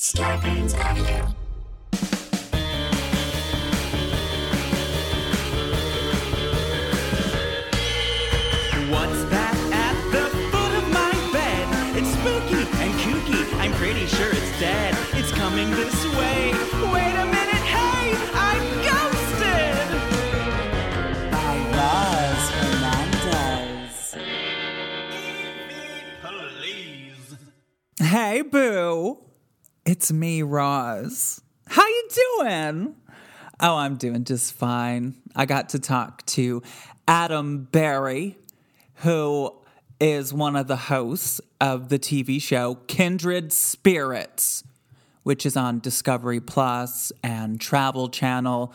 Scarpins Avenue. What's that at the foot of my bed? It's spooky and kooky. I'm pretty sure it's dead. It's coming this way. Wait a minute, hey, I'm ghosted. by Roz Hernandez. Please. Hey, boo. It's me, Roz. How you doing? Oh, I'm doing just fine. I got to talk to Adam Berry, who is one of the hosts of the TV show Kindred Spirits, which is on Discovery Plus and Travel Channel.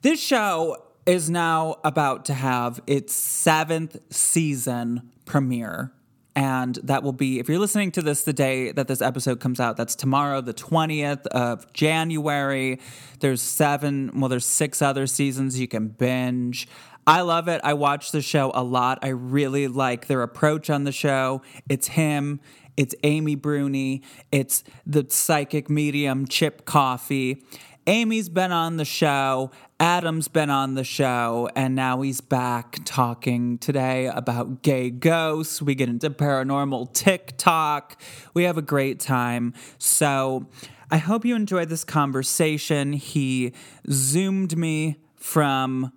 This show is now about to have its seventh season premiere. And that will be, if you're listening to this the day that this episode comes out, that's tomorrow, the 20th of January. There's seven, well, there's six other seasons you can binge. I love it. I watch the show a lot. I really like their approach on the show. It's him, it's Amy Bruni, it's the psychic medium Chip Coffey. Amy's been on the show, Adam's been on the show, and now he's back talking today about gay ghosts. We get into paranormal TikTok. We have a great time. So I hope you enjoyed this conversation. He zoomed me from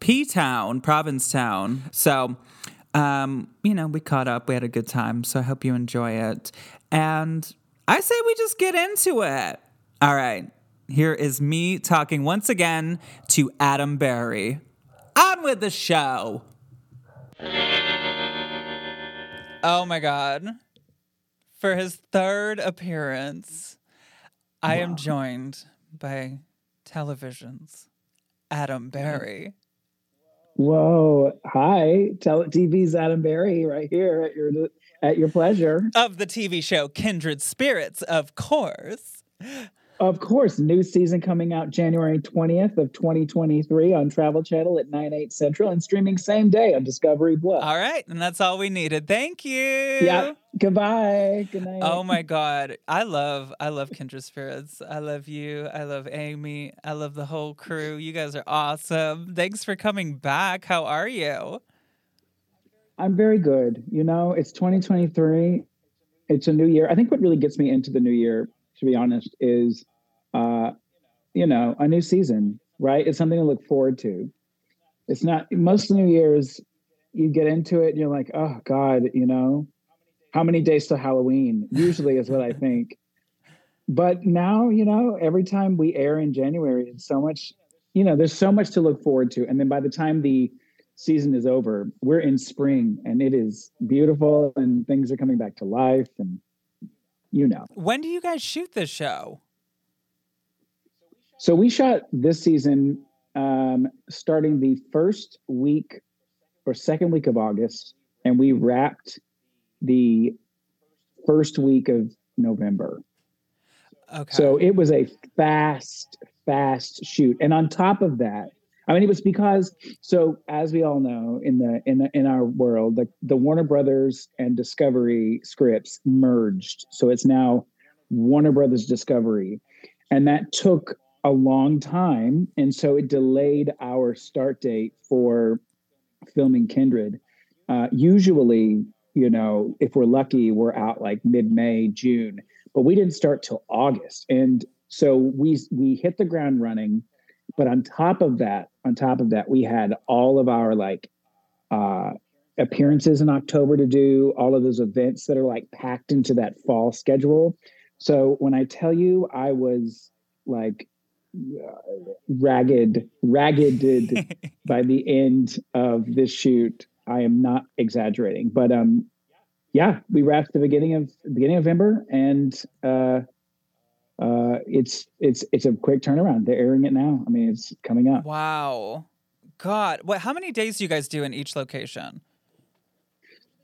P Town, Provincetown. So, um, you know, we caught up. We had a good time. So I hope you enjoy it. And I say we just get into it. All right. Here is me talking once again to Adam Berry. On with the show. Oh my God. For his third appearance, I am joined by television's Adam Berry. Whoa! Hi, Tele TV's Adam Barry right here at your at your pleasure. of the TV show Kindred Spirits, of course. Of course, new season coming out January twentieth of twenty twenty three on Travel Channel at nine eight central and streaming same day on Discovery Plus. All right, and that's all we needed. Thank you. Yeah. Goodbye. Good night. Oh my God, I love, I love Kindred Spirits. I love you. I love Amy. I love the whole crew. You guys are awesome. Thanks for coming back. How are you? I'm very good. You know, it's 2023. It's a new year. I think what really gets me into the new year, to be honest, is, uh, you know, a new season, right? It's something to look forward to. It's not, most New Year's, you get into it and you're like, oh God, you know, how many days till Halloween? Usually is what I think. But now, you know, every time we air in January, it's so much, you know, there's so much to look forward to. And then by the time the season is over, we're in spring and it is beautiful and things are coming back to life and you know. When do you guys shoot this show? So we shot this season um, starting the first week or second week of August, and we wrapped the first week of November. Okay. So it was a fast, fast shoot. And on top of that, I mean, it was because so as we all know in the in the, in our world, the, the Warner Brothers and Discovery scripts merged. So it's now Warner Brothers Discovery. And that took a long time. And so it delayed our start date for filming Kindred. Uh, usually, you know, if we're lucky, we're out like mid-May, June, but we didn't start till August. And so we we hit the ground running. But on top of that, on top of that, we had all of our like uh appearances in October to do, all of those events that are like packed into that fall schedule. So when I tell you I was like ragged, raggeded by the end of this shoot, I am not exaggerating. But um yeah, we wrapped the beginning of beginning of November and uh uh it's it's it's a quick turnaround. They're airing it now. I mean it's coming up. wow. God, what? How many days do you guys do in each location?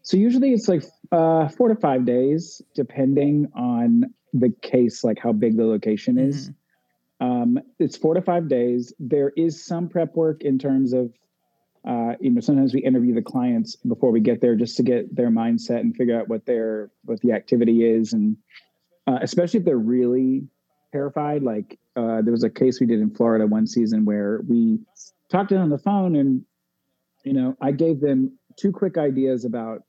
So usually it's like uh, four to five days, depending on the case, like how big the location is. Um, it's four to five days. There is some prep work in terms of, uh, you know, sometimes we interview the clients before we get there just to get their mindset and figure out what their what the activity is and uh, especially if they're really terrified. Like uh, there was a case we did in Florida one season where we talked to them on the phone, and you know, I gave them two quick ideas about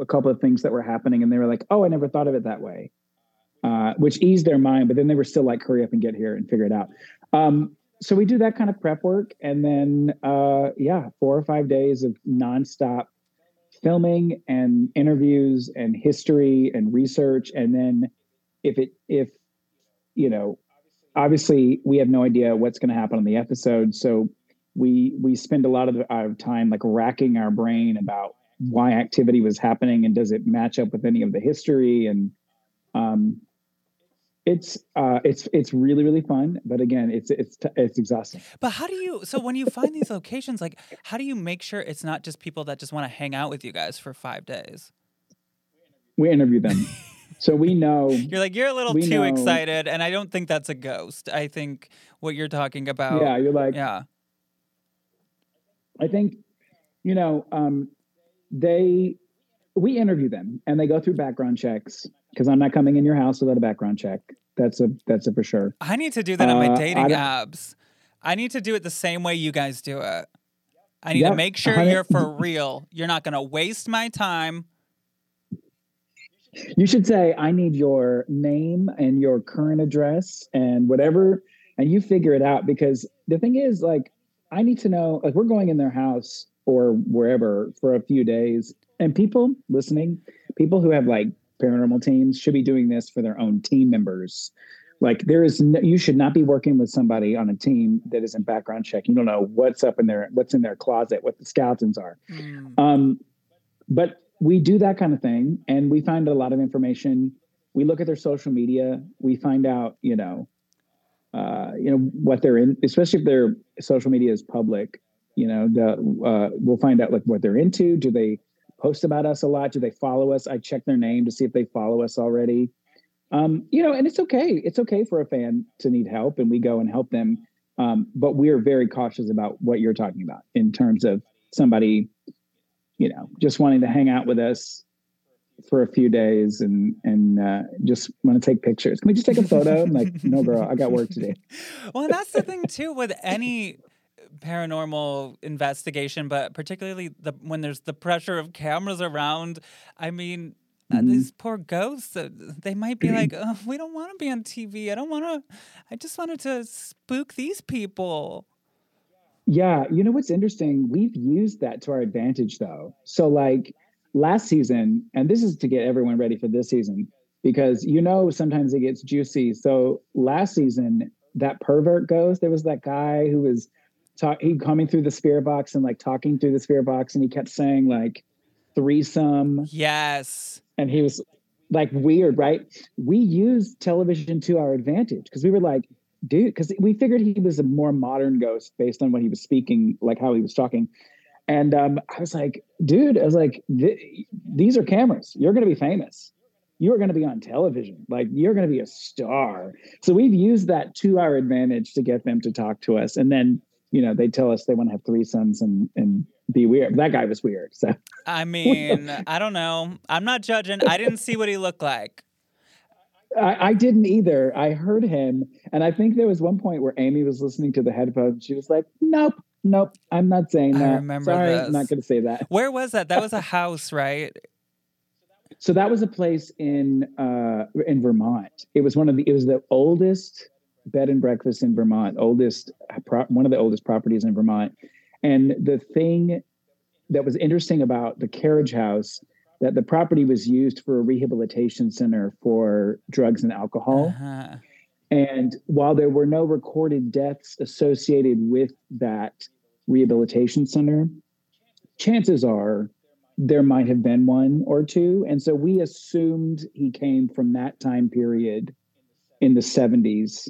a couple of things that were happening, and they were like, "Oh, I never thought of it that way," uh, which eased their mind. But then they were still like, "Hurry up and get here and figure it out." Um, so we do that kind of prep work, and then uh, yeah, four or five days of nonstop filming and interviews and history and research, and then if it if you know, obviously we have no idea what's going to happen on the episode, so we we spend a lot of our time like racking our brain about why activity was happening and does it match up with any of the history and um it's uh it's it's really really fun but again it's it's it's exhausting But how do you? So when you find these locations, like, how do you make sure it's not just people that just want to hang out with you guys for five days? we interview them so we know You're like, you're a little too know- excited, and I don't think that's a ghost. I think what you're talking about. yeah you're like Yeah. I think, you know, um, they we interview them and they go through background checks because I'm not coming in your house without a background check. That's a that's a for sure. I need to do that on my Uh, I dating don't- apps. I need to do it the same way you guys do it. I need to make sure 100 you're for real. You're not going to waste my time. You should say I need your name and your current address and whatever, and you figure it out because the thing is, like, I need to know. Like, we're going in their house or wherever for a few days, and people listening, people who have like paranormal teams should be doing this for their own team members. Like, there is no, you should not be working with somebody on a team that isn't background check. You don't know what's up in their what's in their closet, what the skeletons are. Mm. Um, but we do that kind of thing and we find a lot of information. We look at their social media. We find out, you know, uh, you know what they're in, especially if their social media is public. You know, the uh, we'll find out like what they're into. Do they post about us a lot? Do they follow us? I check their name to see if they follow us already. Um, you know, and it's okay. It's okay for a fan to need help, and we go and help them. Um, but we are very cautious about what you're talking about in terms of somebody you know, just wanting to hang out with us for a few days and and uh, just want to take pictures. Can we just take a photo? I'm like, no, girl, I got work to do. Well, and that's the thing too with any paranormal investigation, but particularly the when there's the pressure of cameras around. I mean, uh, Mhm. these poor ghosts, uh, they might be like, oh, "We don't want to be on TV. I don't want to. I just wanted to spook these people." Yeah, you know what's interesting? We've used that to our advantage, though. So, like last season, and this is to get everyone ready for this season, because you know sometimes it gets juicy. So last season, that pervert ghost, there was that guy who was talk he coming through the spirit box and like talking through the spirit box, and he kept saying like threesome. Yes. and he was like weird, right? We used television to our advantage because we were like, dude, because we figured he was a more modern ghost based on what he was speaking, like how he was talking. And um, I was like, dude, I was like, th- these are cameras. You're going to be famous. You are going to be on television. Like you're going to be a star. So we've used that to our advantage to get them to talk to us. And then, you know, they tell us they want to have threesomes and and be weird. That guy was weird. So I mean, I don't know. I'm not judging. I didn't see what he looked like. I, I didn't either. I heard him, and I think there was one point where Amy was listening to the headphones. She was like, "Nope, nope, I'm not saying that. I remember Sorry, this. I'm not going to say that." Where was that? That was a house, right? So that was a place in uh, in Vermont. It was one of the. It was the oldest bed and breakfast in Vermont. Oldest, one of the oldest properties in Vermont. And the thing that was interesting about the carriage house that the property was used for a rehabilitation center for drugs and alcohol. Uh-huh. And while there were no recorded deaths associated with that rehabilitation center, chances are there might have been one or two. And so we assumed he came from that time period in the 70s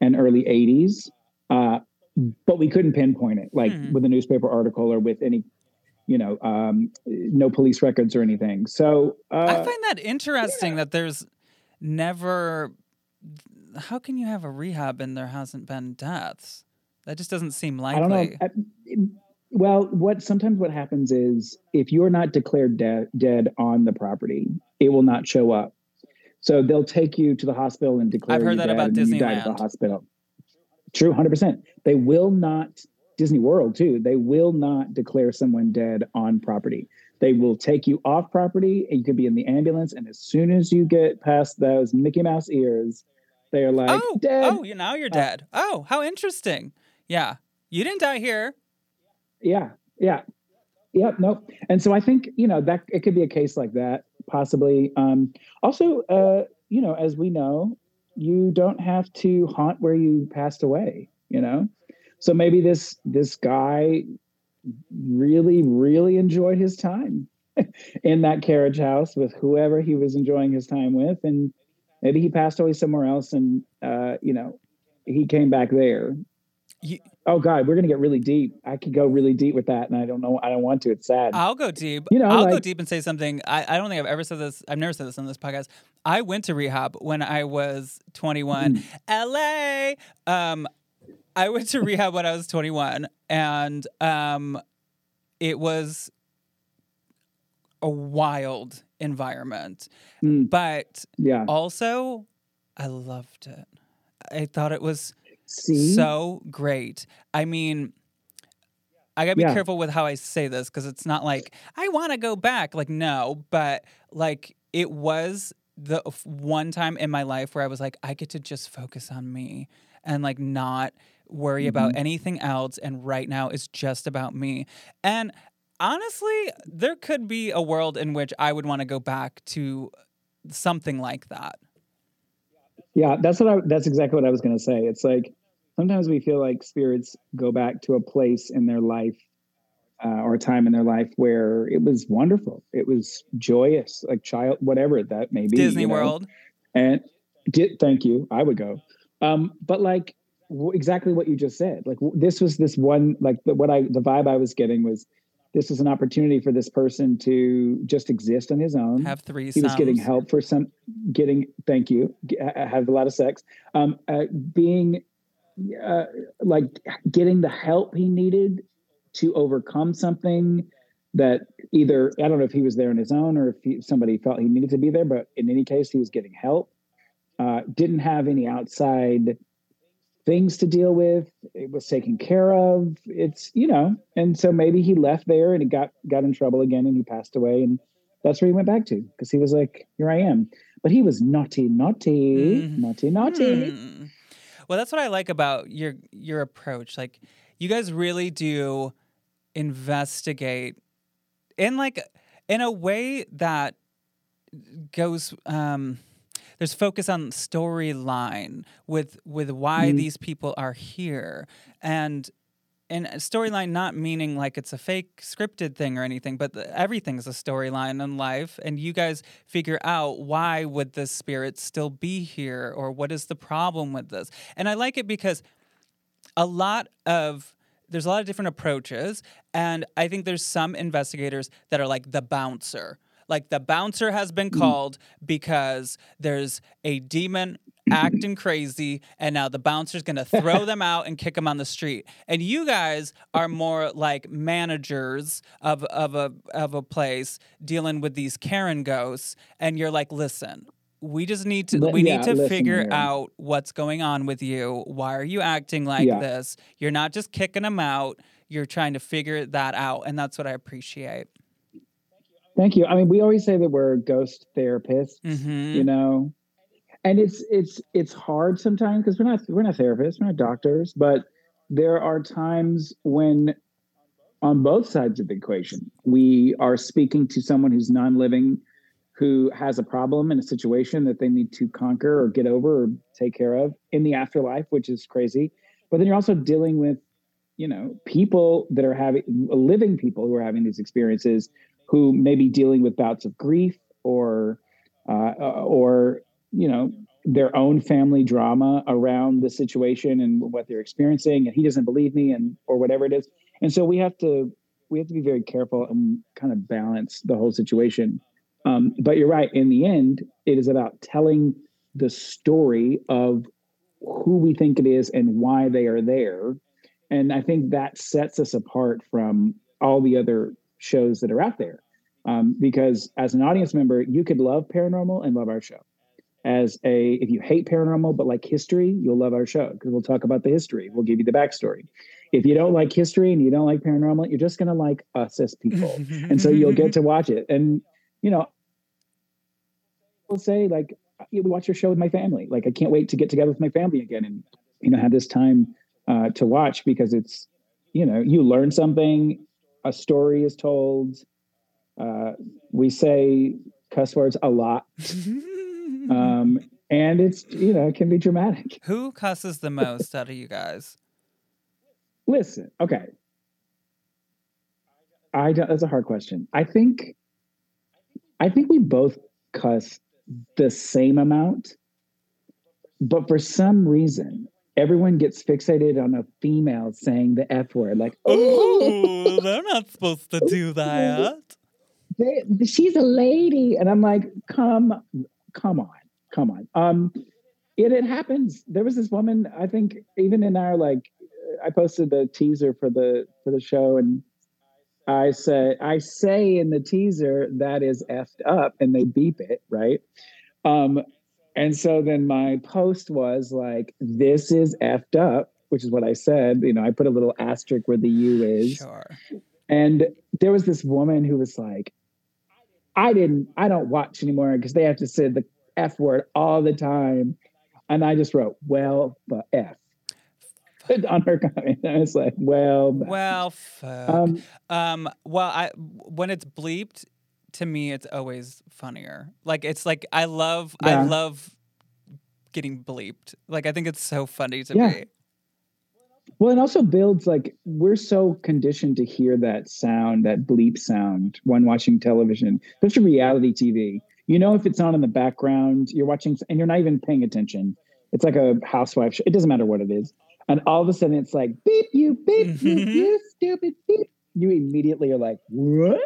and early 80s. Uh, but we couldn't pinpoint it like Hmm. with a newspaper article or with any, you know, um, no police records or anything. So uh, I find that interesting that there's never. How can you have a rehab and there hasn't been deaths? That just doesn't seem likely I don't know. I- well, what sometimes what happens is if you're not declared de- dead on the property, it will not show up. So they'll take you to the hospital and declare I've heard you that dead, about and then you die at Disneyland. the hospital. True, hundred percent. They will not Disney World too. They will not declare someone dead on property. They will take you off property, and you could be in the ambulance. And as soon as you get past those Mickey Mouse ears, they are like, oh, "Dead." oh, you now you're uh, dead. Oh, how interesting. Yeah, you didn't die here. Yeah, yeah, yeah. Nope. And so I think you know that it could be a case like that, possibly. Um, also, uh, you know, as we know, you don't have to haunt where you passed away. You know, so maybe this this guy really, really enjoyed his time in that carriage house with whoever he was enjoying his time with, and maybe he passed away somewhere else, and uh, you know, he came back there. You- oh God, we're gonna get really deep. I could go really deep with that, and I don't know. I don't want to. It's sad. I'll go deep. You know, I'll go deep and say something. I, I don't think I've ever said this. I've never said this on this podcast. I went to rehab when I was 21. LA. Um, I went to rehab when I was 21, and um, it was a wild environment. Mm, But yeah. also, I loved it. I thought it was See. so great. I mean, I gotta be Yeah. careful with how I say this because it's not like I want to go back. Like, no, but like it was the one time in my life where I was like, I get to just focus on me and like not worry about Mm-hmm. anything else. And right now it's just about me. And honestly, there could be a world in which I would want to go back to something like that. Yeah, that's what I. That's exactly what I was going to say. It's like sometimes we feel like spirits go back to a place in their life uh, or a time in their life where it was wonderful. It was joyous, like child, whatever that may be. Disney you know? World. And did thank you. I would go. Um, but like w- exactly what you just said. Like w- this was this one. Like the, what I the vibe I was getting was this was an opportunity for this person to just exist on his own. Have three he was getting help for some getting thank you have a lot of sex. Um uh, being uh, like getting the help he needed to overcome something that either i don't know if he was there on his own or if he, somebody felt he needed to be there but in any case he was getting help. Uh, didn't have any outside things to deal with it was taken care of it's you know and so maybe he left there and he got got in trouble again and he passed away and that's where he went back to because he was like here i am but he was naughty naughty Mhm. naughty naughty Hmm. Well, that's what I like about your your approach. Like you guys really do investigate in like in a way that goes um there's focus on storyline with with why Mhm. these people are here. And and storyline not meaning like it's a fake scripted thing or anything but the, everything's a storyline in life. And you guys figure out why would this spirit still be here or what is the problem with this? And i like it because a lot of there's a lot of different approaches. And i think there's some investigators that are like the bouncer like the bouncer has been called because there's a demon acting crazy and now the bouncer's going to throw them out and kick them on the street. And you guys are more like managers of, of a of a place dealing with these karen ghosts and you're like listen we just need to we yeah, need to figure here. out what's going on with you. Why are you acting like Yeah. this? You're not just kicking them out you're trying to figure that out and that's what i appreciate thank you. I mean we always say that we're ghost therapists hmm you know? And it's it's it's hard sometimes because we're not we're not therapists we're not doctors but there are times when on both sides of the equation we are speaking to someone who's non-living who has a problem in a situation that they need to conquer or get over or take care of in the afterlife which is crazy. But then you're also dealing with you know people that are having living people who are having these experiences who may be dealing with bouts of grief or uh, or you know their own family drama around the situation and what they're experiencing and he doesn't believe me and or whatever it is. And so we have to we have to be very careful and kind of balance the whole situation. Um, but you're right in the end it is about telling the story of who we think it is and why they are there. And i think that sets us apart from all the other shows that are out there um, because as an audience member you could love paranormal and love our show as a if you hate paranormal but like history, you'll love our show because we'll talk about the history. We'll give you the backstory. If you don't like history and you don't like paranormal, you're just gonna like us as people, and so you'll get to watch it. And you know, will say like you watch your show with my family. Like I can't wait to get together with my family again and you know have this time uh, to watch because it's you know you learn something, a story is told. Uh, we say cuss words a lot, um, and it's you know it can be dramatic. Who cusses the most out of you guys? Listen, okay. I don't, that's a hard question. I think, I think we both cuss the same amount, but for some reason, everyone gets fixated on a female saying the F word, like, Oh, they're not supposed to do that. they, she's a lady. And I'm like, come, come on, come on. Um, it, it happens. There was this woman, I think even in our, like, I posted the teaser for the, for the show and I said, I say in the teaser that is effed up and they beep it, right? Um, and so then my post was like, this is effed up, which is what I said. You know, I put a little asterisk where the U is. Sure. And there was this woman who was like, I didn't, I don't watch anymore because they have to say the F word all the time. And I just wrote, well, but F on her comment. I was like, well. Well, fuck. um, Um, well, I when it's bleeped, to me, it's always funnier. Like it's like I love, I love getting bleeped. Like I think it's so funny to Yeah. me. Well, it also builds like we're so conditioned to hear that sound, that bleep sound when watching television, especially reality TV. You know, if it's on in the background, you're watching and you're not even paying attention. It's like a housewife show. It doesn't matter what it is. And all of a sudden it's like, beep you, beep you, you stupid beep. You immediately are like, what?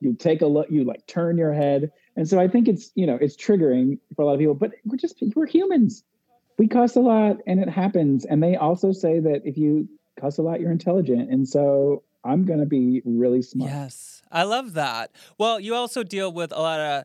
You take a look, you like turn your head. And so I think it's, you know, it's triggering for a lot of people, but we're just, we're humans we cuss a lot and it happens. And they also say that if you cuss a lot, you're intelligent. And so I'm going to be really smart. Yes, I love that. Well, you also deal with a lot of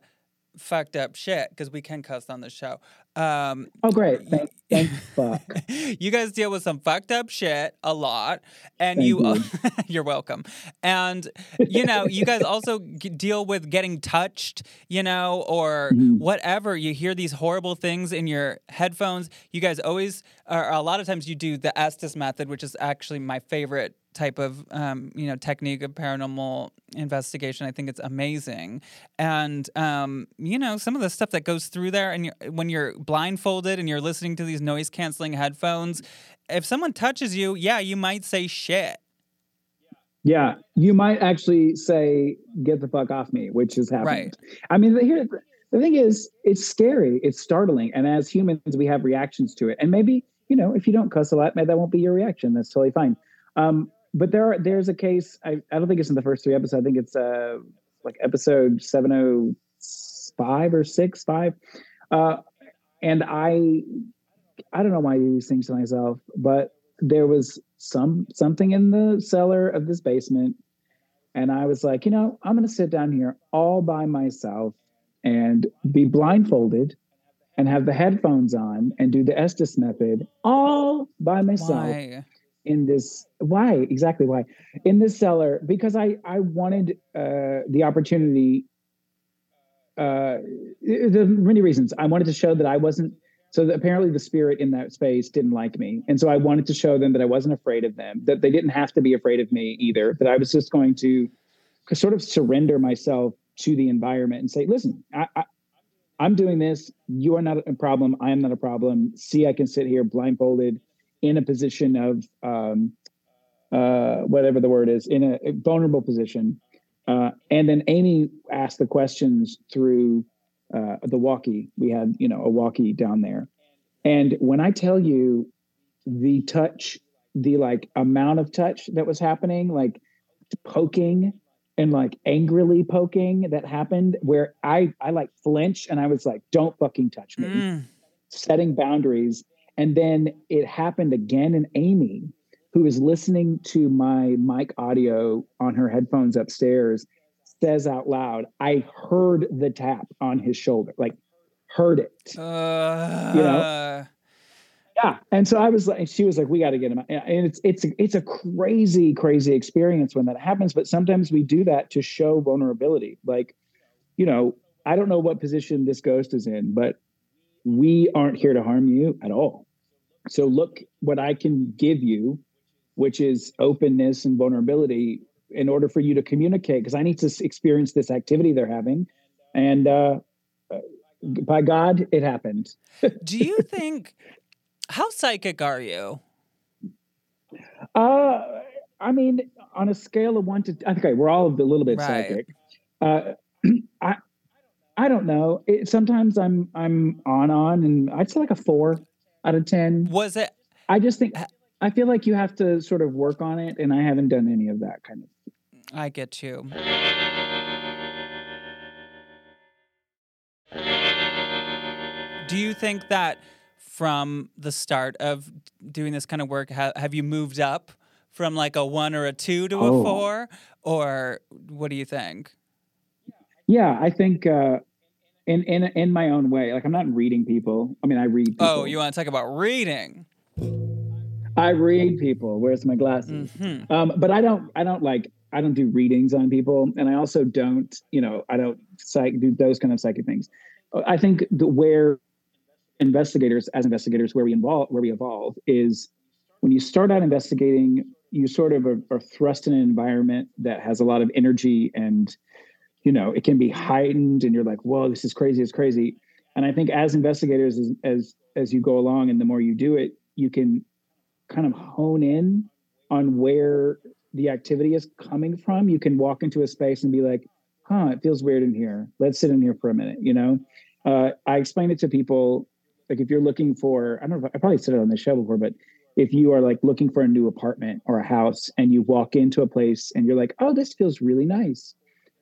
fucked up shit because we can cuss on the show. Um, Oh, great. Thank, thank fuck. you guys deal with some fucked up shit a lot, and Thank you, you're welcome. And you know, you guys also g- deal with getting touched, you know, or Mhm. whatever. You hear these horrible things in your headphones. You guys always, or a lot of times, you do the Estes method, which is actually my favorite type of um, you know technique of paranormal investigation. I think it's amazing, and um, you know some of the stuff that goes through there, and you're, when you're blindfolded and you're listening to these noise canceling headphones, if someone touches you, yeah, you might say shit. Yeah. You might actually say, get the fuck off me, which has happened. Right. I mean, the, here, the thing is, it's scary. It's startling. And as humans, we have reactions to it. And maybe, you know, if you don't cuss a lot, maybe that won't be your reaction. That's totally fine. Um, but there are, there's a case, I, I don't think it's in the first three episodes. I think it's uh, like episode 705 or 6, 5. Uh, and I, I don't know why I do these things to myself, but there was some something in the cellar of this basement and i was like you know i'm to sit down here all by myself and be blindfolded and have the headphones on and do the estes method all by myself Why? In this why exactly why in this cellar because i i wanted uh the opportunity uh the many reasons. I wanted to show that i wasn't so apparently the spirit in that space didn't like me. And so i wanted to show them that i wasn't afraid of them that they didn't have to be afraid of me either that i was just going to sort of surrender myself to the environment and say listen I, I i'm doing this. You are not a problem. I am not a problem. See i can sit here blindfolded in a position of um, uh, whatever the word is, in a, a vulnerable position. Uh, and then Amy asked the questions through uh, the walkie. We had, you know, a walkie down there. And when I tell you the touch, the like amount of touch that was happening, like poking and like angrily poking that happened, where I I like flinch and I was like, "Don't fucking touch me." Mm. setting boundaries. And then it happened again. And Amy, who is listening to my mic audio on her headphones upstairs, says out loud, I heard the tap on his shoulder, like heard it. Uh, Yeah, and so I was like, she was like, "We got to get him," out. and it's it's it's a crazy, crazy experience when that happens. But sometimes we do that to show vulnerability. Like, you know, I don't know what position this ghost is in, but we aren't here to harm you at all. So look what I can give you, which is openness and vulnerability, in order for you to communicate. Because I need to experience this activity they're having, and uh, uh, by God, it happened. do you think how psychic are you? Uh, I mean, on a scale of one to, okay, we're all a little bit Right. psychic. Uh, I, I don't know. It, sometimes I'm, I'm on, on, and I'd say like a four out of ten. Was it I just think, I feel like you have to sort of work on it, and I haven't done any of that kind of. I get you. Do you think that from the start of doing this kind of work, ha- have you moved up from like a one or a two to a Oh. four? Or what do you think? Yeah, I think uh, in in in my own way. Like I'm not reading people. I mean, I read. People. Oh, you want to talk about reading? I read people. Where's my glasses? Mhm. Um, but I don't. I don't like. I don't do readings on people, and I also don't. You know, I don't psych do those kind of psychic things. I think the where investigators, as investigators, where we involve, where we evolve, is when you start out investigating, you sort of are, are thrust in an environment that has a lot of energy, and you know, it can be heightened, and you're like, "Whoa, this is crazy! It's crazy!" And I think as investigators, as as as you go along, and the more you do it, you can kind of hone in on where the activity is coming from. You can walk into a space and be like, huh, it feels weird in here. Let's sit in here for a minute, you know? Uh, I explain it to people, like if you're looking for, I don't know, if I probably said it on the show before, but if you are like looking for a new apartment or a house and you walk into a place and you're like, oh, this feels really nice.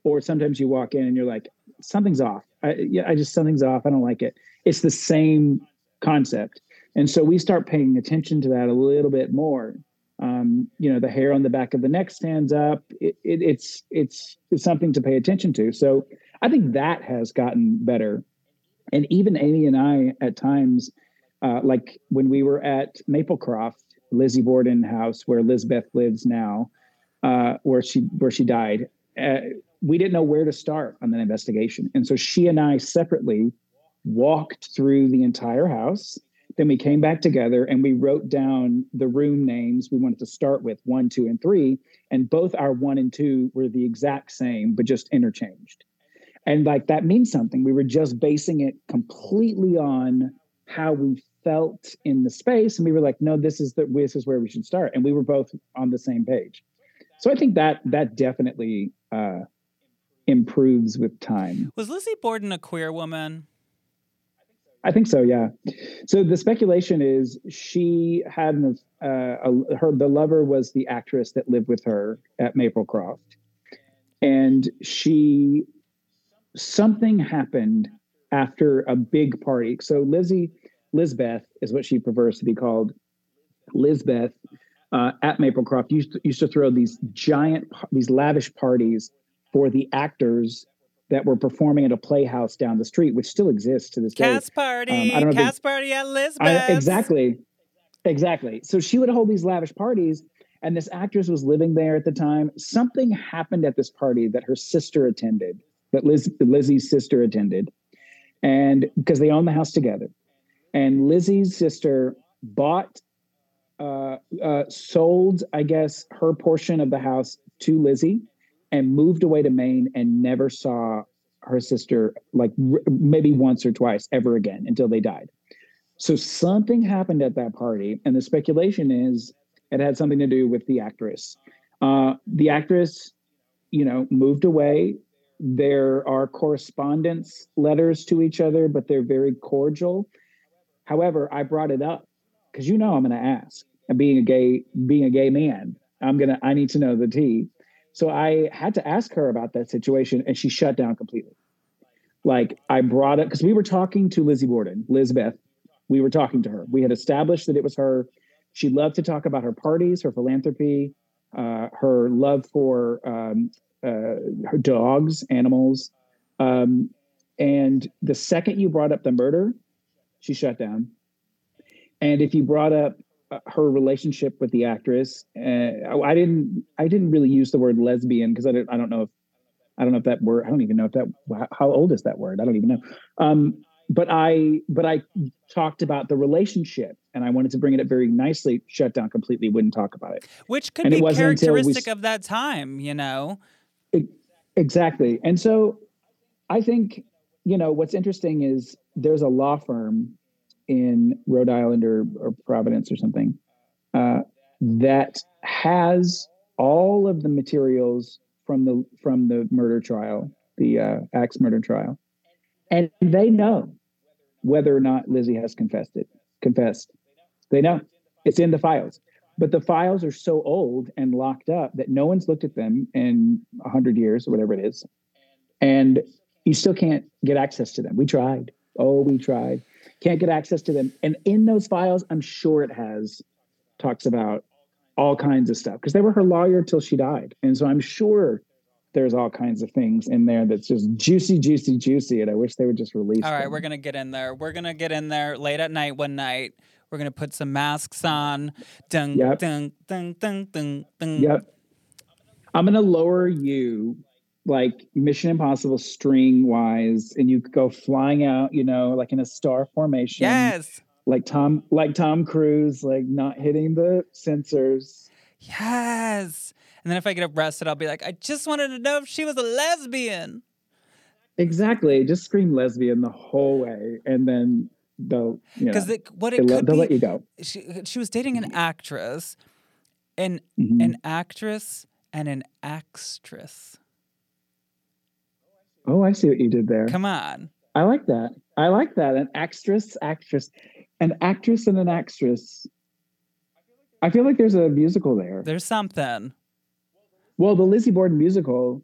Or sometimes you walk in and you're like, something's off. I, yeah, I just, something's off. I don't like it. It's the same concept. And so we start paying attention to that a little bit more. Um, you know, the hair on the back of the neck stands up. It, it, it's it's it's something to pay attention to. So I think that has gotten better. And even Amy and I, at times, uh, like when we were at Maplecroft, Lizzie Borden house where Lizbeth lives now, uh, where she where she died, uh, we didn't know where to start on that investigation, and so she and I separately walked through the entire house then we came back together and we wrote down the room names we wanted to start with one, two, and three. And both our one and two were the exact same, but just interchanged. And like that means something. We were just basing it completely on how we felt in the space. And we were like, no, this is the this is where we should start. And we were both on the same page. So I think that that definitely uh improves with time. Was Lizzie Borden a queer woman? I think so. Yeah. So the speculation is she had an, uh, a, her the lover was the actress that lived with her at Maplecroft, and she something happened after a big party. So Lizzie Lizbeth is what she prefers to be called. Lizbeth uh, at Maplecroft used to, used to throw these giant, these lavish parties for the actors that were performing at a playhouse down the street, which still exists to this day. Cast party. Um, I don't know Cast party at Lizbeth. I, exactly, exactly. So she would hold these lavish parties, and this actress was living there at the time. Something happened at this party that her sister attended, that Liz, Lizzie's sister attended, and because they own the house together, and Lizzie's sister bought, uh, uh, sold, I guess, her portion of the house to Lizzie, and moved away to Maine and never saw her sister like r- maybe once or twice ever again until they died. So something happened at that party, and the speculation is it had something to do with the actress. Uh, the actress, you know, moved away. There are correspondence letters to each other, but they're very cordial. However, I brought it up because you know I'm going to ask. And being a gay, being a gay man, I'm gonna. I need to know the tea. So I had to ask her about that situation, and she shut down completely. Like I brought up because we were talking to Lizzie Borden, Lizbeth. We were talking to her. We had established that it was her. She loved to talk about her parties, her philanthropy, uh, her love for um, uh, her dogs, animals. Um, And the second you brought up the murder, she shut down. And if you brought up her relationship with the actress, uh, I didn't. I didn't really use the word lesbian because I don't. I don't know if. I don't know if that word. I don't even know if that. How old is that word? I don't even know. Um, but I. But I talked about the relationship, and I wanted to bring it up very nicely. Shut down completely. Wouldn't talk about it. Which could And be wasn't we characteristic of that time, you know? Exactly. And so I think, you know, what's interesting is there's a law firm in Rhode Island or, or Providence or something uh, that has all of the materials from the from the murder trial, the uh, axe murder trial, and they know whether or not Lizzie has confessed it. Confessed, they know it's in the files. But the files are so old and locked up that no one's looked at them in a hundred years or whatever it is, and you still can't get access to them. We tried. Oh, we tried. Can't get access to them. And in those files, I'm sure it has talks about all kinds of stuff because they were her lawyer till she died. And so I'm sure there's all kinds of things in there that's just juicy, juicy, juicy. And I wish they would just release All right, them. we're gonna get in there. We're gonna get in there late at night one night. We're gonna put some masks on. Dun Yep. dun dun dun dun dun. Yep. I'm gonna lower you like Mission Impossible string wise, and you go flying out, you know, like in a star formation. Yes. Like Tom, like Tom Cruise, like not hitting the sensors. Yes. And then if I get arrested, I'll be like, I just wanted to know if she was a lesbian. Exactly. Just scream lesbian the whole way, and then they'll, you know, Because what it could they'll let you go. she, she was dating an actress, an Mhm. an actress and an actress. Oh, I see what you did there. Come on. I like that. I like that. An actress, actress, an actress and an actress. I feel like there's a musical there. There's something. Well, the Lizzie Borden musical,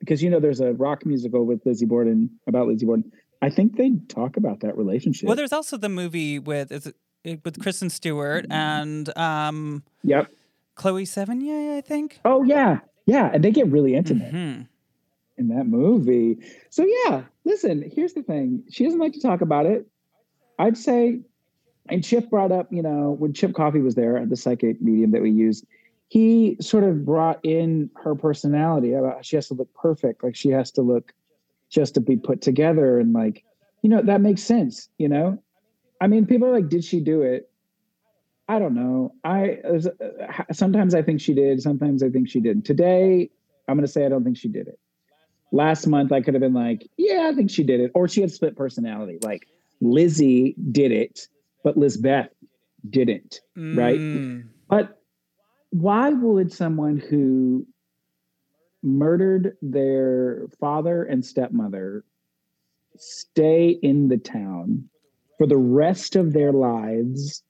because you know there's a rock musical with Lizzie Borden about Lizzie Borden. I think they talk about that relationship. Well, there's also the movie with is it, it- with Kristen Stewart and um, yep. Chloe Sevigny, I think. Oh yeah, yeah, and they get really intimate Mhm. In that movie. So yeah, listen. Here's the thing. She doesn't like to talk about it. I'd say, and Chip brought up, you know, when Chip Coffey was there at the psychic medium that we used, he sort of brought in her personality about she has to look perfect, like she has to look just to be put together and like, you know, that makes sense, you know? I mean, people are like, did she do it? I don't know. I uh, sometimes I think she did, sometimes I think she didn't. Today, I'm going to say I don't think she did it. Last month, I could have been like, yeah, I think she did it. Or she had split personality. Like Lizzie did it, but Lizbeth didn't. Right. Mm. But why would someone who murdered their father and stepmother stay in the town for the rest of their lives?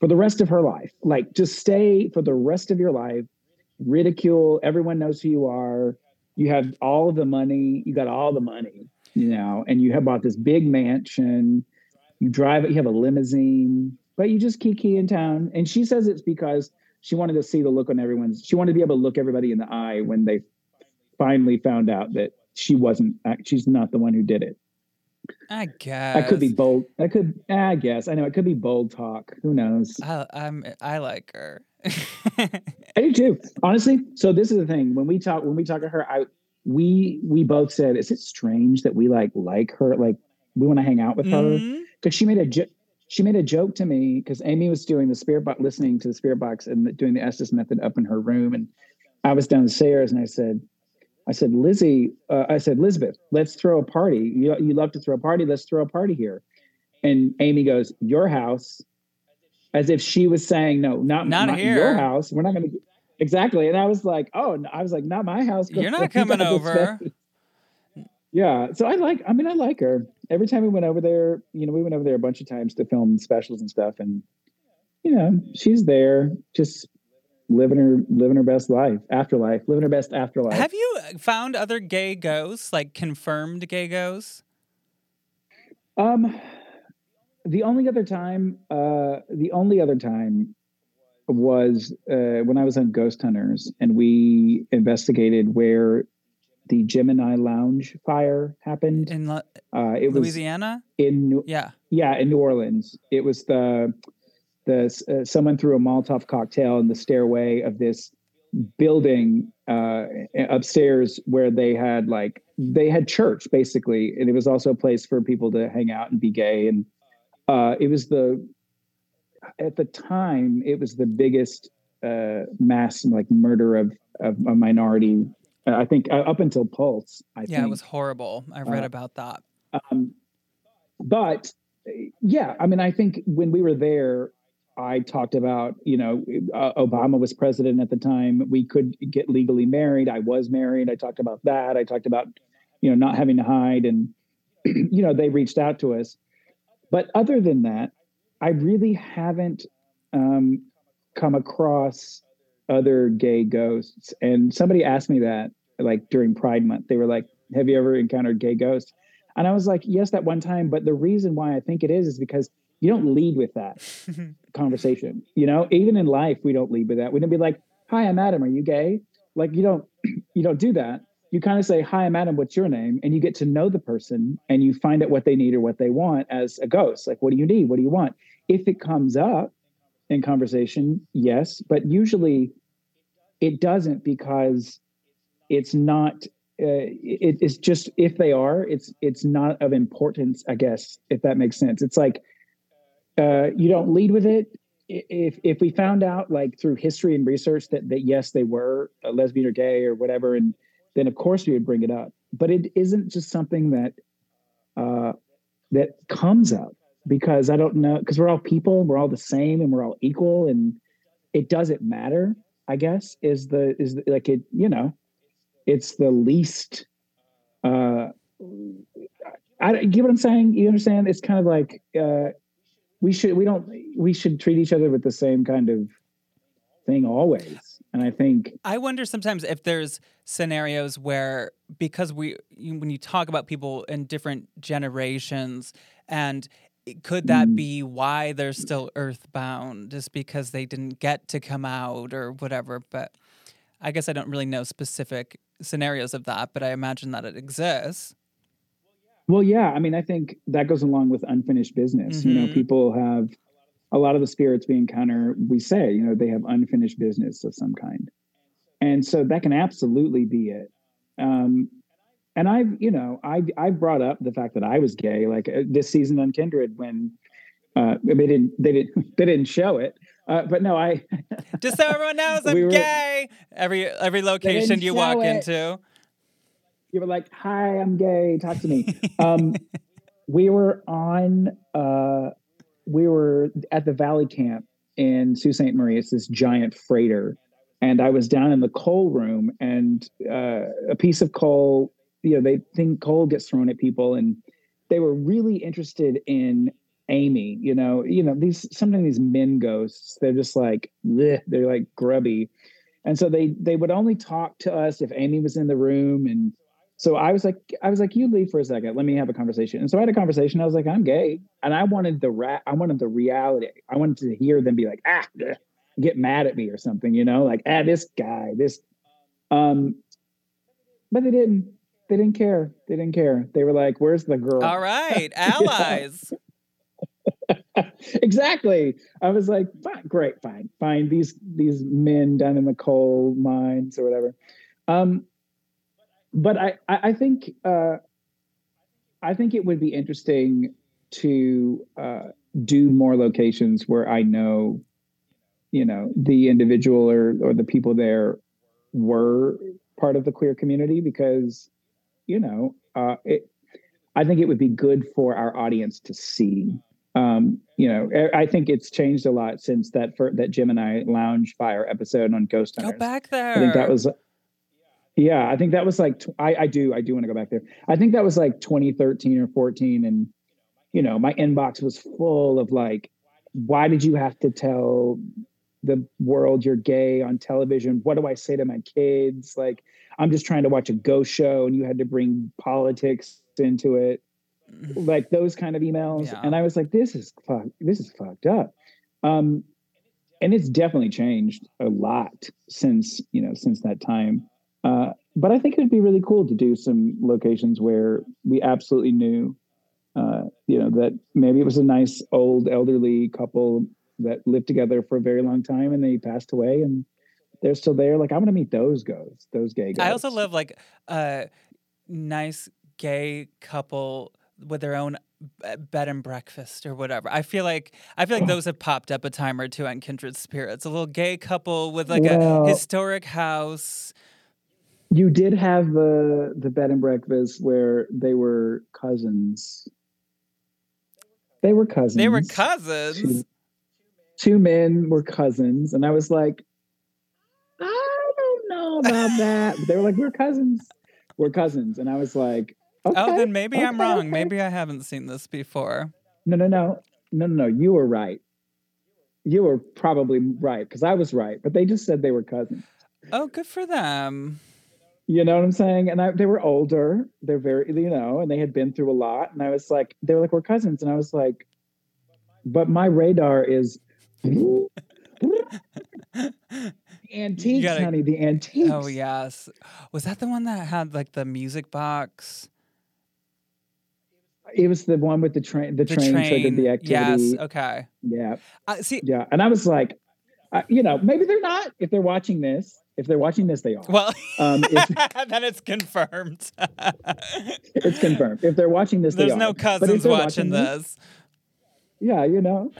For the rest of her life, like just stay for the rest of your life, ridicule, everyone knows who you are. You have all the money, you got all the money, you know, and you have bought this big mansion. You drive it, you have a limousine, but you just kiki in town. And she says it's because she wanted to see the look on everyone's, she wanted to be able to look everybody in the eye when they finally found out that she wasn't, uh, she's not the one who did it. I guess. That could be bold. That could, I guess, I know it could be bold talk. Who knows? I, I'm. I like her. I do too, honestly. So this is the thing when we talk when we talk to her, I we we both said, is it strange that we like like her, like we want to hang out with her Mhm. because she made a jo- she made a joke to me because Amy was doing the spirit box, listening to the spirit box and doing the Estes method up in her room, and I was downstairs and I said, I said, Lizzie, uh, I said, Elizabeth, let's throw a party. You you love to throw a party, let's throw a party here. And Amy goes, your house, as if she was saying, no, not Not not here. your house. We're not going to. Exactly. And I was like, oh, I was like, not my house. You're not coming over. Yeah. So I like, I mean, I like her. Every time we went over there, you know, we went over there a bunch of times to film specials and stuff. And, you know, she's there just living her, living her best life, afterlife, living her best afterlife. Have you found other gay ghosts, like confirmed gay ghosts? Um, the only other time, uh, the only other time was uh, when I was on Ghost Hunters, and we investigated where the Gemini Lounge fire happened. In Uh, it was Louisiana? in New- Yeah. yeah in New Orleans. It was the the uh, someone threw a Molotov cocktail in the stairway of this building uh, upstairs where they had like they had church basically, and it was also a place for people to hang out and be gay. And uh, it was the at the time it was the biggest uh, mass like murder of of a minority. uh, I think uh, up until Pulse. I Yeah, think. it was horrible. I read about that. Um, but yeah, I mean, I think when we were there, I talked about, you know, uh, Obama was president at the time. We could get legally married. I was married. I talked about that. I talked about, you know, not having to hide. And, you know, they reached out to us. But other than that, I really haven't um, come across other gay ghosts. And somebody asked me that, like during Pride Month. They were like, Have you ever encountered gay ghosts? And I was like, Yes, that one time. But the reason why I think it is is because you don't lead with that conversation. You know, even in life, we don't lead with that. We don't be like, "Hi, I'm Adam. Are you gay?" Like you don't, you don't do that. You kind of say, "Hi, I'm Adam. What's your name?" And you get to know the person, and you find out what they need or what they want as a ghost. Like, what do you need? What do you want? If it comes up in conversation, yes, but usually it doesn't because it's not. Uh, it, it's just if they are, it's it's not of importance. I guess if that makes sense. It's like uh, you don't lead with it. If if we found out like through history and research that that yes they were lesbian or gay or whatever, and then of course we would bring it up. But it isn't just something that uh, that comes up because I don't know because we're all people, we're all the same, and we're all equal, and it doesn't matter. I guess is the is the, like it you know, it's the least. Uh, I get what I'm saying. You understand? It's kind of like. Uh, we should we don't we should treat each other with the same kind of thing always. And i think I wonder sometimes if there's scenarios where because we when you talk about people in different generations and could that Mm. be why they're still earthbound just because they didn't get to come out or whatever? But I guess I don't really know specific scenarios of that but I imagine that it exists well yeah i mean i think that goes along with unfinished business. You know Mhm. people have a lot of the spirits we encounter we say you know they have unfinished business of some kind. And so that can absolutely be it. Um and i've you know i i brought up the fact that i was gay like uh, this season on kindred when uh they didn't they didn't they didn't show it. Uh, but no i just so everyone knows I'm We were- gay. Every every location you walk it. into you were like, "Hi, I'm gay. Talk to me." um, we were on. Uh, we were at the Valley Camp in Sault Ste. Marie. It's this giant freighter, and I was down in the coal room, and uh, a piece of coal. You know, they think coal gets thrown at people, and they were really interested in Amy. You know, you know these sometimes these men ghosts. They're just like bleh, they're like grubby, and so they they would only talk to us if Amy was in the room and so I was like, I was like, you leave for a second. Let me have a conversation. And so I had a conversation. I was like, I'm gay, and I wanted the rat. I wanted the reality. I wanted to hear them be like, ah, bleh, get mad at me or something, you know, like, ah, this guy, this. Um, but they didn't. They didn't care. They didn't care. They were like, "Where's the girl?" all right allies exactly. I was like, fine, great, fine, fine. These these men down in the coal mines or whatever. Um, but I I, I think uh, I think it would be interesting to uh, do more locations where I know, you know, the individual or or the people there were part of the queer community because, you know, uh, it. I think it would be good for our audience to see um you know I- i think it's changed a lot since that for that gemini lounge fire episode on ghost Hunters. go back there i think that was yeah i think that was like i i do i do want to go back there. I think that was like 2013 or 14 and you know my inbox was full of like why did you have to tell the world you're gay on television? What do i say to my kids? Like i'm just trying to watch a ghost show and you had to bring politics into it. Like those kind of emails Yeah. and i was like this is fuck this is fucked up. Um and it's definitely changed a lot since you know since that time uh but I think it'd be really cool to do some locations where we absolutely knew, uh, you know, that maybe it was a nice old elderly couple that lived together for a very long time and they passed away and they're still there. Like I want to meet those guys, those gay guys. I also love like a nice gay couple with their own bed and breakfast or whatever. I feel like I feel like those have popped up a time or two on Kindred Spirits. A little gay couple with like Well- a historic house. You did have the the bed and breakfast where they were cousins. They were cousins. They were Two- cousins. Two men were cousins, and I was like, I don't know about that. They were like, we're cousins. We're cousins, and I was like, okay, oh, then maybe I'm wrong. okay. Maybe I haven't seen this before. No, no, no, no, no, no. You were right. You were probably right because I was right, but they just said they were cousins. Oh, good for them. You know what I'm saying? And I, they were older. They're very, you know, and they had been through a lot. And I was like, they were like, we're cousins. And I was like, but my radar is antiques, gotta- honey. The antiques. Oh yes. Was that the one that had like the music box? It was the one with the train. The, train, triggered the activity. Yes. Okay. Yeah, Uh, see, yeah. And I was like, uh, you know, maybe they're not. If they're watching this, if they're watching this, they are. well, Um, if- then it's confirmed. it's confirmed. If they're watching this, There's are. no if cousins watching this, this. Yeah, you know.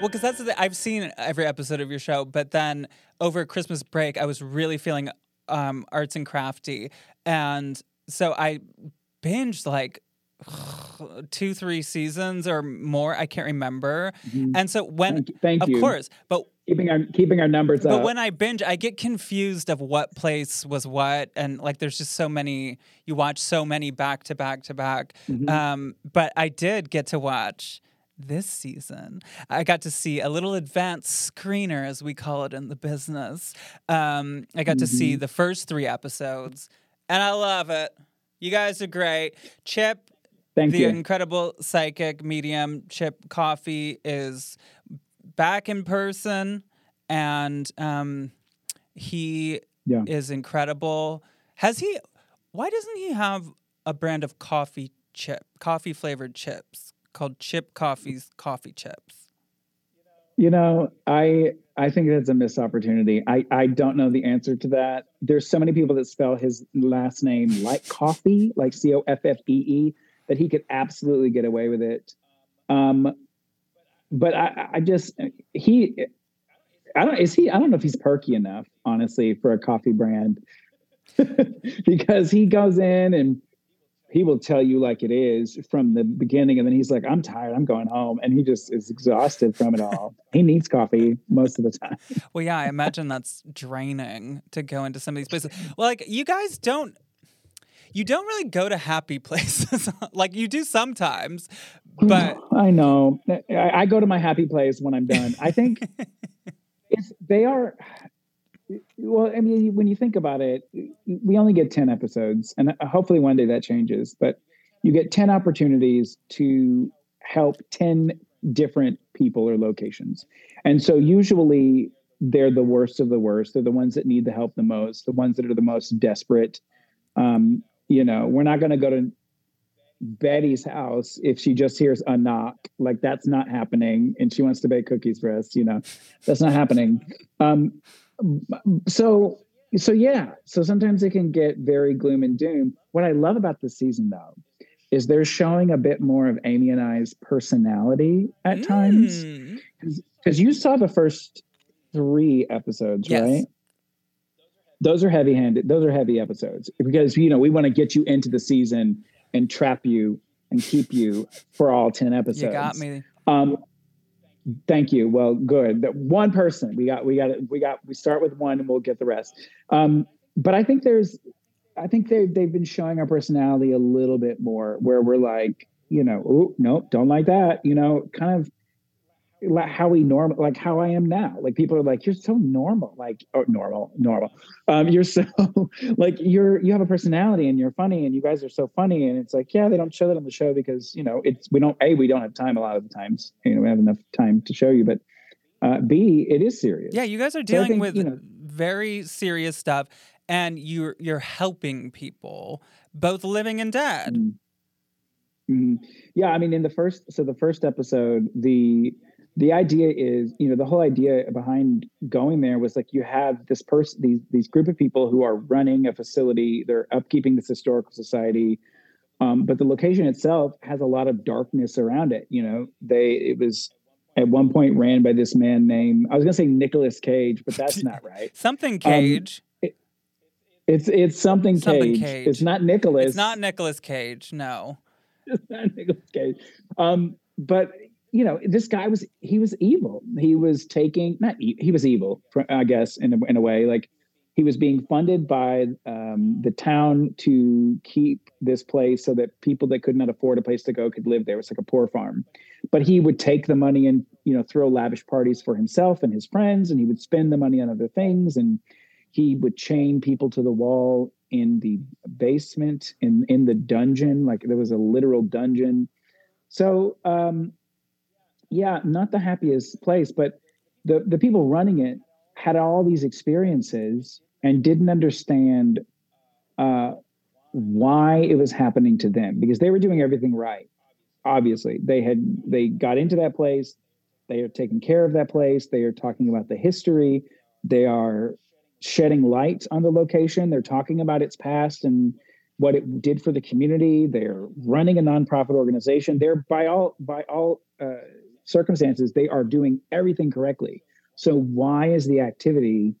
Well, because that's the thing. I've seen every episode of your show, but then over Christmas break, I was really feeling um, arts and crafty, and so I binged like two, three seasons or more. I can't remember. Mhm. And so when, Thank you. Thank of you. course, but keeping our keeping our numbers but up. when I binge, I get confused of what place was what, and like there's just so many. You watch so many back to back to back. Mhm. Um, but I did get to watch this season. I got to see a little advanced screener, as we call it in the business. Um, I got to see Mm-hmm. the first three episodes, and I love it. You guys are great. Chip, Thank the you. incredible psychic medium Chip Coffey is back in person, and um, he Yeah. is incredible. Has he? Why doesn't he have a brand of coffee chip, coffee flavored chips called Chip Coffee's Coffee Chips? You know, I I think that's a missed opportunity. I I don't know the answer to that. There's so many people that spell his last name like coffee, like C O F F E E, that he could absolutely get away with it. Um, but I I just he I don't is he I don't know if he's perky enough honestly for a coffee brand because he goes in and he will tell you like it is from the beginning and then he's like i'm tired i'm going home and he just is exhausted from it all he needs coffee most of the time Well, yeah, I imagine that's draining to go into some of these places. Well, like you guys don't. You don't really go to happy places like you do sometimes, but i know. I, I go to my happy place when i'm done. I think it's they are well i mean when you think about it we only get 10 episodes and hopefully one day that changes but you get 10 opportunities to help 10 different people or locations. And so usually they're the worst of the worst. They're the ones that need the help the most the ones that are the most desperate. Um, you know we're not going to go to betty's house if she just hears a knock. Like that's not happening and she wants to bake cookies for us you know. That's not happening. Um, so so yeah. So sometimes it can get very gloom and doom. What i love about this season though is they're showing a bit more of amy and i's personality at times. Mm. because you saw the first three episodes Yes. right those are heavy handed those are heavy episodes because you know we want to get you into the season and trap you and keep you for all 10 episodes you got me. um, thank you. Well, good. That one person we got, we got, we got. We start with one, and we'll get the rest. Um, but I think there's, I think they they've been showing our personality a little bit more, where we're like, you know, oh nope, don't like that. You know, kind of like how we normal, like how I am now. Like people are like, you're so normal, like or normal, normal. Um, you're so like you're you have a personality and you're funny and you guys are so funny and it's like yeah they don't show that on the show because you know it's we don't a we don't have time a lot of the times you know we have enough time to show you but uh, b it is serious Yeah, you guys are So dealing think, with you know- very serious stuff, and you're you're helping people, both living and dead. Mm. Mhm. Yeah, I mean, in the first, so the first episode, the the idea is, you know, the whole idea behind going there was like you have this person, these these group of people who are running a facility, they're upkeeping this historical society, um, but the location itself has a lot of darkness around it. You know, they it was at one point ran by this man named I was gonna say Nicholas Cage, but that's not right. Something Cage. It's it's something, Something Cage. Cage. It's not Nicholas. it's not Nicholas Cage. No. it's not Nicholas Cage. Um, but you know, this guy was he was evil. He was taking not he was evil, I guess, in a, in a way. Like he was being funded by um, the town to keep this place so that people that could not afford a place to go could live there. It's like a poor farm. But he would take the money and you know throw lavish parties for himself and his friends, and he would spend the money on other things, and he would chain people to the wall in the basement in in the dungeon like there was a literal dungeon so um yeah not the happiest place but the the people running it had all these experiences and didn't understand uh why it was happening to them because they were doing everything right obviously they had they got into that place they are taking care of that place they are talking about the history they are shedding light on the location. They're talking about its past and what it did for the community. They're running a nonprofit organization. They're by all by all uh, circumstances, they are doing everything correctly. So why is the activity,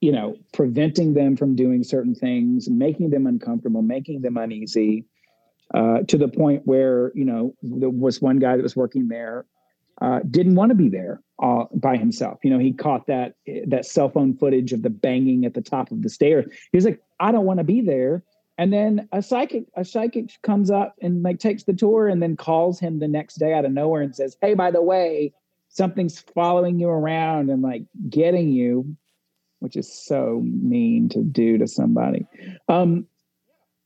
you know, preventing them from doing certain things, making them uncomfortable, making them uneasy, uh, to the point where you know there was one guy that was working there uh, didn't want to be there uh, by himself. You know, he caught that that cell phone footage of the banging at the top of the stairs. He's like, "I don't want to be there." And then a psychic a psychic comes up and like takes the tour and then calls him the next day out of nowhere and says, "Hey, by the way, something's following you around and like getting you," which is so mean to do to somebody. Um,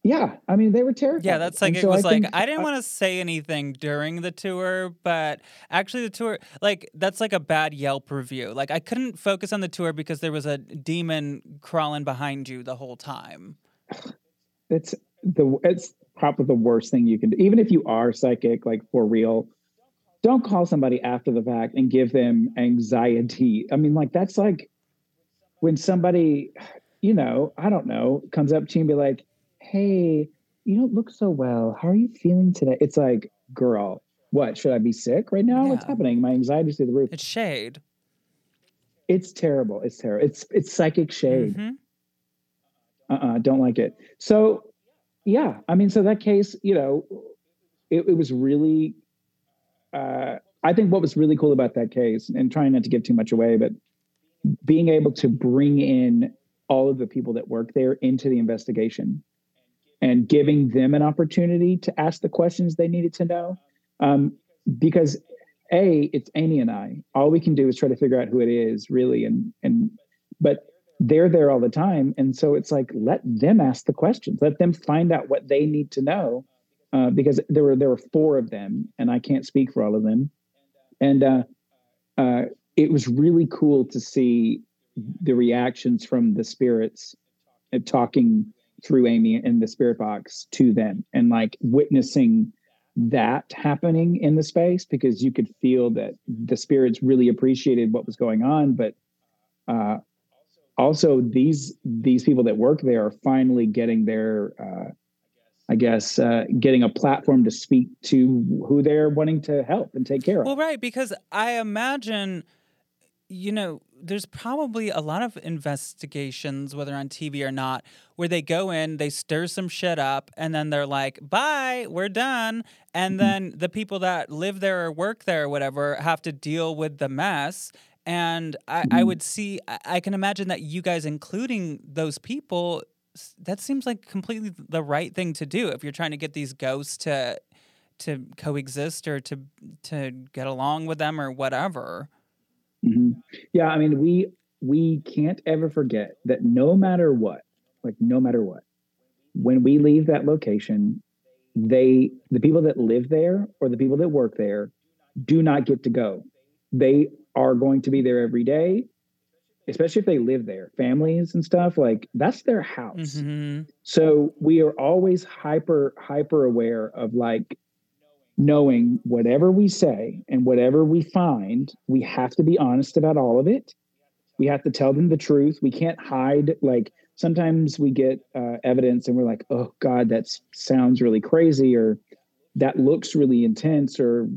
yeah, I mean, they were terrified. Yeah, that's like And it so was like think- I didn't want to say anything during the tour, but actually the tour like that's like a bad Yelp review. Like I couldn't focus on the tour because there was a demon crawling behind you the whole time. It's the it's probably the worst thing you can do. Even if you are psychic, like for real, don't call somebody after the fact and give them anxiety. I mean, like that's like when somebody, you know, I don't know, comes up to you and be like, "Hey, you don't look so well. How are you feeling today?" It's like, girl, what should I be sick right now? What's happening? My anxiety's through the roof. It's shade. It's terrible. It's terrible. It's it's psychic shade. Mhm. Uh-uh don't like it. So yeah i mean so that case you know it, it was really uh i think what was really cool about that case and trying not to give too much away but being able to bring in all of the people that work there into the investigation and giving them an opportunity to ask the questions they needed to know um, because a it's amy and i. All we can do is try to figure out who it is really and and but they're there all the time. And so it's like let them ask the questions. Let them find out what they need to know uh, because there were there were four of them and i can't speak for all of them. And uh, uh, it was really cool to see the reactions from the spirits uh, talking through amy in the spirit box to them and like witnessing that happening in the space because you could feel that the spirits really appreciated what was going on. But uh, also these these people that work there are finally getting their uh, i guess uh, getting a platform to speak to who they're wanting to help and take care of Well, right, because I imagine, you know, there's probably a lot of investigations, whether on TV or not, where they go in, they stir some shit up, and then they're like, bye, we're done. And then the people that live there or work there or whatever have to deal with the mess. And I, I would see, I, I can imagine that you guys, including those people, that seems like completely the right thing to do if you're trying to get these ghosts to to coexist or to to get along with them or whatever. Mhm. yeah i mean we we can't ever forget that no matter what like no matter what when we leave that location they the people that live there or the people that work there do not get to go they are going to be there every day, especially if they live there, families and stuff, like that's their house. Mhm. So we are always hyper, hyper aware of like knowing whatever we say and whatever we find, we have to be honest about all of it. We have to tell them the truth. We can't hide. Like sometimes we get uh, evidence and we're like, oh God, that sounds really crazy, or that looks really intense, or,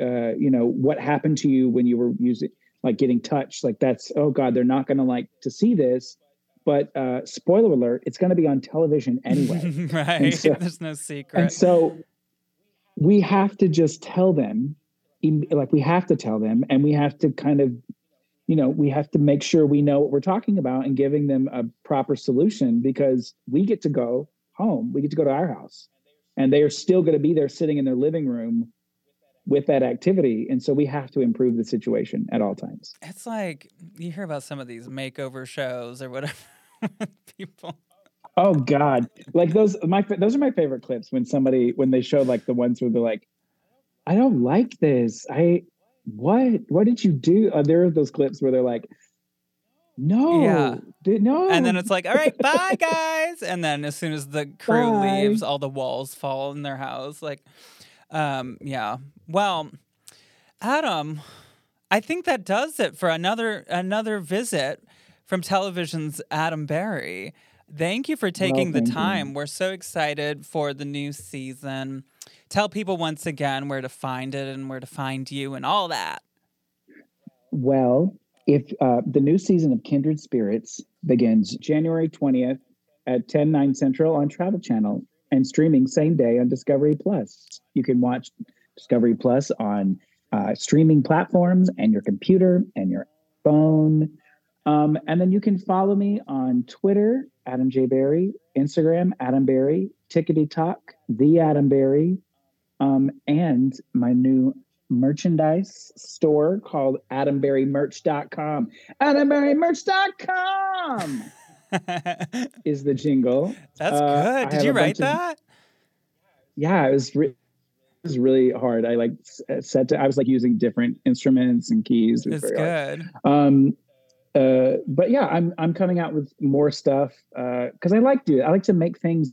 uh, you know, what happened to you when you were using, like getting touched? Like that's, oh God, they're not going to like to see this. But uh, spoiler alert, it's going to be on television anyway. right. so- There's no secret. And so we have to just tell them, like we have to tell them, and we have to kind of, you know, we have to make sure we know what we're talking about and giving them a proper solution because we get to go home, we get to go to our house, and they are still going to be there sitting in their living room with that activity, and so we have to improve the situation at all times. It's like you hear about some of these makeover shows or whatever. People. Oh God! Like those, my those are my favorite clips when somebody when they show like the ones where they're like, "I don't like this. I what? What did you do?" Uh, there are those clips where they're like, "No, Yeah. did, no," And then it's like, all right, bye guys. And then as soon as the crew Bye. leaves, all the walls fall in their house. Like, um, yeah. Well, Adam, I think that does it for another another visit from television's Adam Berry. Thank you for taking the thank you. time. We're so excited for the new season. Tell people once again where to find it and where to find you and all that. Well, if uh, the new season of Kindred Spirits begins January 20th at 10, 9 Central on Travel Channel and streaming same day on Discovery Plus. You can watch Discovery Plus on uh, streaming platforms and your computer and your phone. Um, and then you can follow me on Twitter, Adam J. Berry, Instagram, Adam Berry, Tickety Talk, The Adam Berry, um, and my new merchandise store called adamberrymerch.com. Adamberrymerch.com is the jingle. That's Uh, good. Did you write bunch of- that? Yeah, it was, re- it was really hard. I like uh, set to, I was like using different instruments and keys. It It's good. Um, uh, but yeah, I'm I'm coming out with more stuff Uh because I like to. I like to make things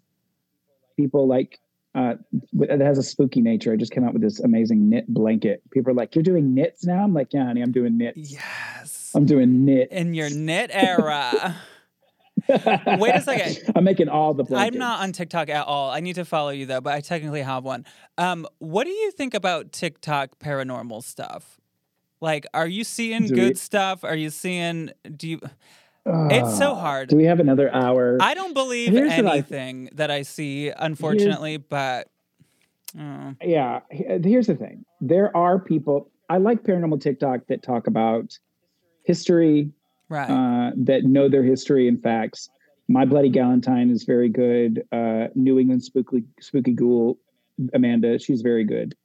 people like uh, that has a spooky nature. I just came out with this amazing knit blanket. People are like, "You're doing knits now?" I'm like, "Yeah, honey, I'm doing knits. Yes. I'm doing knit." In your knit era. Wait a second. I'm making all the blankets. I'm not on TikTok at all. I need to follow you though, but I technically have one. Um, what do you think about TikTok paranormal stuff? Like, are you seeing Do good we- stuff? Are you seeing? Do you? It's so Ah, hard. Do we have another hour? I don't believe Here's what I- anything that I see, unfortunately. But oh, yeah here's the thing there are people i like paranormal tiktok that talk about history right, uh, that know their history and facts my bloody galentine is very good uh, new england spooky spooky ghoul amanda she's very good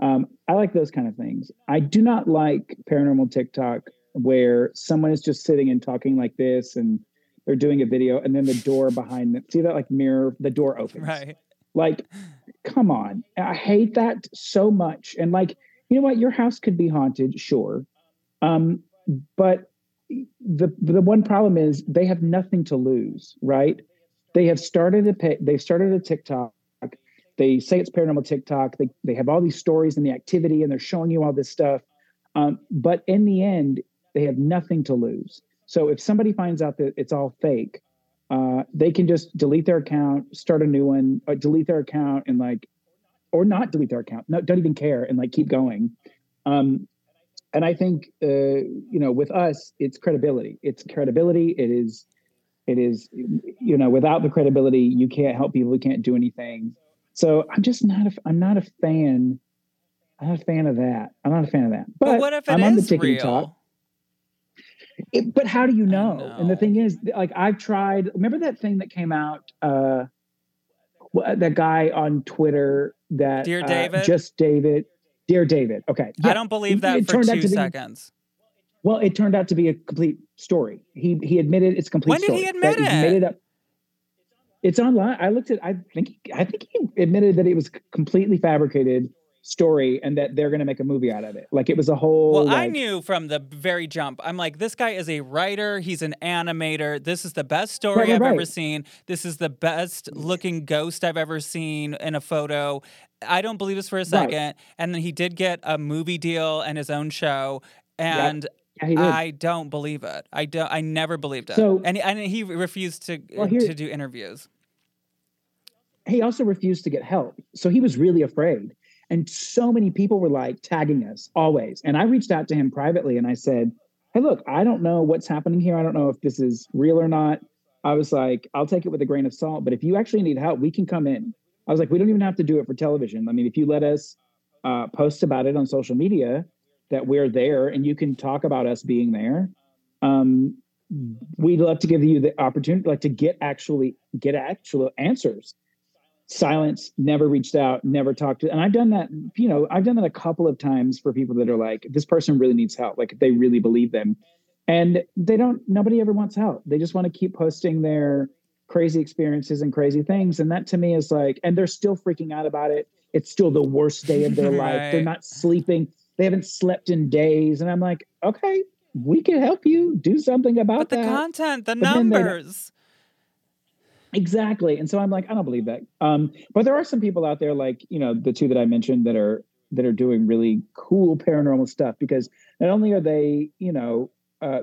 um, i like those kind of things i do not like paranormal tiktok where someone is just sitting and talking like this and they're doing a video and then the door behind them see that like mirror the door opens right. like, come on. I hate that so much. And like, you know what? Your house could be haunted, sure. Um, but the the one problem is they have nothing to lose, right? They have started a pay, they started a TikTok. They say it's paranormal TikTok. They they have all these stories and the activity, and they're showing you all this stuff. Um, but in the end, they have nothing to lose. So if somebody finds out that it's all fake, uh, they can just delete their account, start a new one, or delete their account, and like, or not delete their account. No, don't even care, and like keep going. Um, and I think uh, you know, with us, it's credibility. It's credibility. It is, it is, you know, without the credibility, you can't help people. You can't do anything. So I'm just not. A, I'm not a fan. I'm not a fan of that. I'm not a fan of that. But, But, what if it I'm on the is tickety real? talk. It, but how do you know? And the thing is, like, I've tried. Remember that thing that came out? Uh, that guy on Twitter that Dear uh, David? just David, dear David. Okay, I don't believe that it for turned out two be- seconds. Well, it turned out to be a complete story. He he admitted it's complete. When did he admit that it? made it up. It's online. I looked at. I think. I think he admitted that it was completely fabricated. Story and that they're going to make a movie out of it. Like it was a whole. Well, I knew from the very jump. I'm like, this guy is a writer. He's an animator. This is the best story Right, right, I've ever seen. This is the best looking ghost I've ever seen in a photo. I don't believe this for a second. And then he did get a movie deal and his own show. And Yeah. I don't believe it. I don't. I never believed it. So- and and he refused to Well, here- to do interviews. he also refused to get help. So he was really afraid. And so many people were like tagging us always. And I reached out to him privately and I said, Hey, look, I don't know what's happening here. I don't know if this is real or not. I was like, I'll take it with a grain of salt, but if you actually need help, we can come in. I was like, we don't even have to do it for television. I mean, if you let us uh, post about it on social media that we're there and you can talk about us being there, um, we'd love to give you the opportunity, like to get actually get actual answers silence never reached out never talked to and i've done that you know i've done that a couple of times for people that are like this person really needs help like they really believe them. And they don't nobody ever wants help. They just want to keep posting their crazy experiences and crazy things. And that to me is like and they're still freaking out about it. It's still the worst day of their life. They're not sleeping. They haven't slept in days. And i'm like okay we can help you do something about But the that. content, the But numbers. Exactly. And so I'm like, I don't believe that. Um, but there are some people out there like, you know, the two that I mentioned that are that are doing really cool paranormal stuff because not only are they, you know, uh,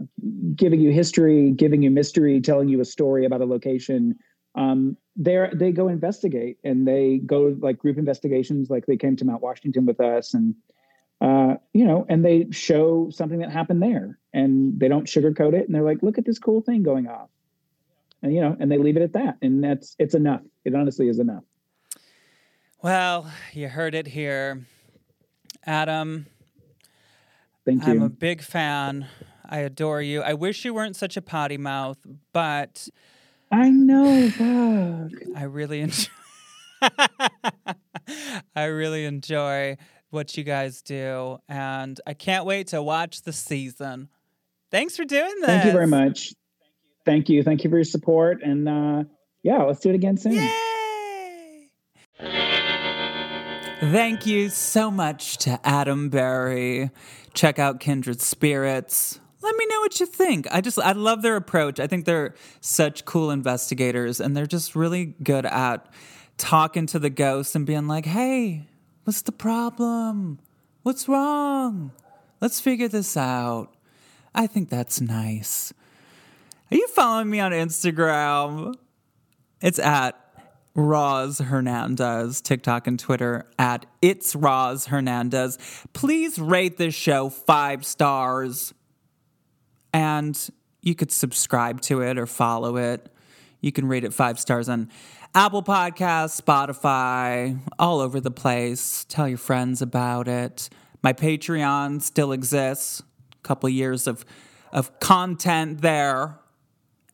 giving you history, giving you mystery, telling you a story about a location, um, they're they go investigate and they go like group investigations, like they came to Mount Washington with us and uh, you know, and they show something that happened there and they don't sugarcoat it and they're like, look at this cool thing going off and you know and they leave it at that and that's it's enough it honestly is enough Well, you heard it here. Adam, thank you I'm a big fan. I adore you. I wish you weren't such a potty mouth, but i know fuck. I really enjoy I really enjoy what you guys do and I can't wait to watch the season. Thanks for doing this. thank you very much thank you thank you for your support and uh yeah let's do it again soon Yay! Thank you so much to Adam Berry. Check out Kindred Spirits. Let me know what you think. I just I love their approach. I think they're such cool investigators and they're just really good at talking to the ghosts and being like, "Hey, what's the problem? What's wrong? Let's figure this out." I think that's nice. Are you following me on Instagram? It's at Roz Hernandez, TikTok and Twitter at It's Roz Hernandez. Please rate this show five stars. And you could subscribe to it or follow it. You can rate it five stars on Apple Podcasts, Spotify, all over the place. Tell your friends about it. My Patreon still exists. A couple years of of content there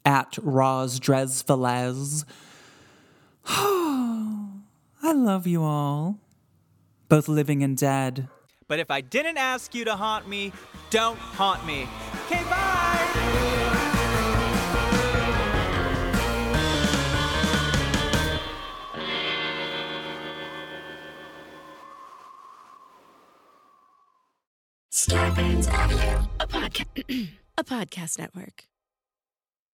at Roz Dresvelez. I love you all, both living and dead. But if I didn't ask you to haunt me, don't haunt me. Okay, bye. Starburns Audio, a podcast, a podcast network.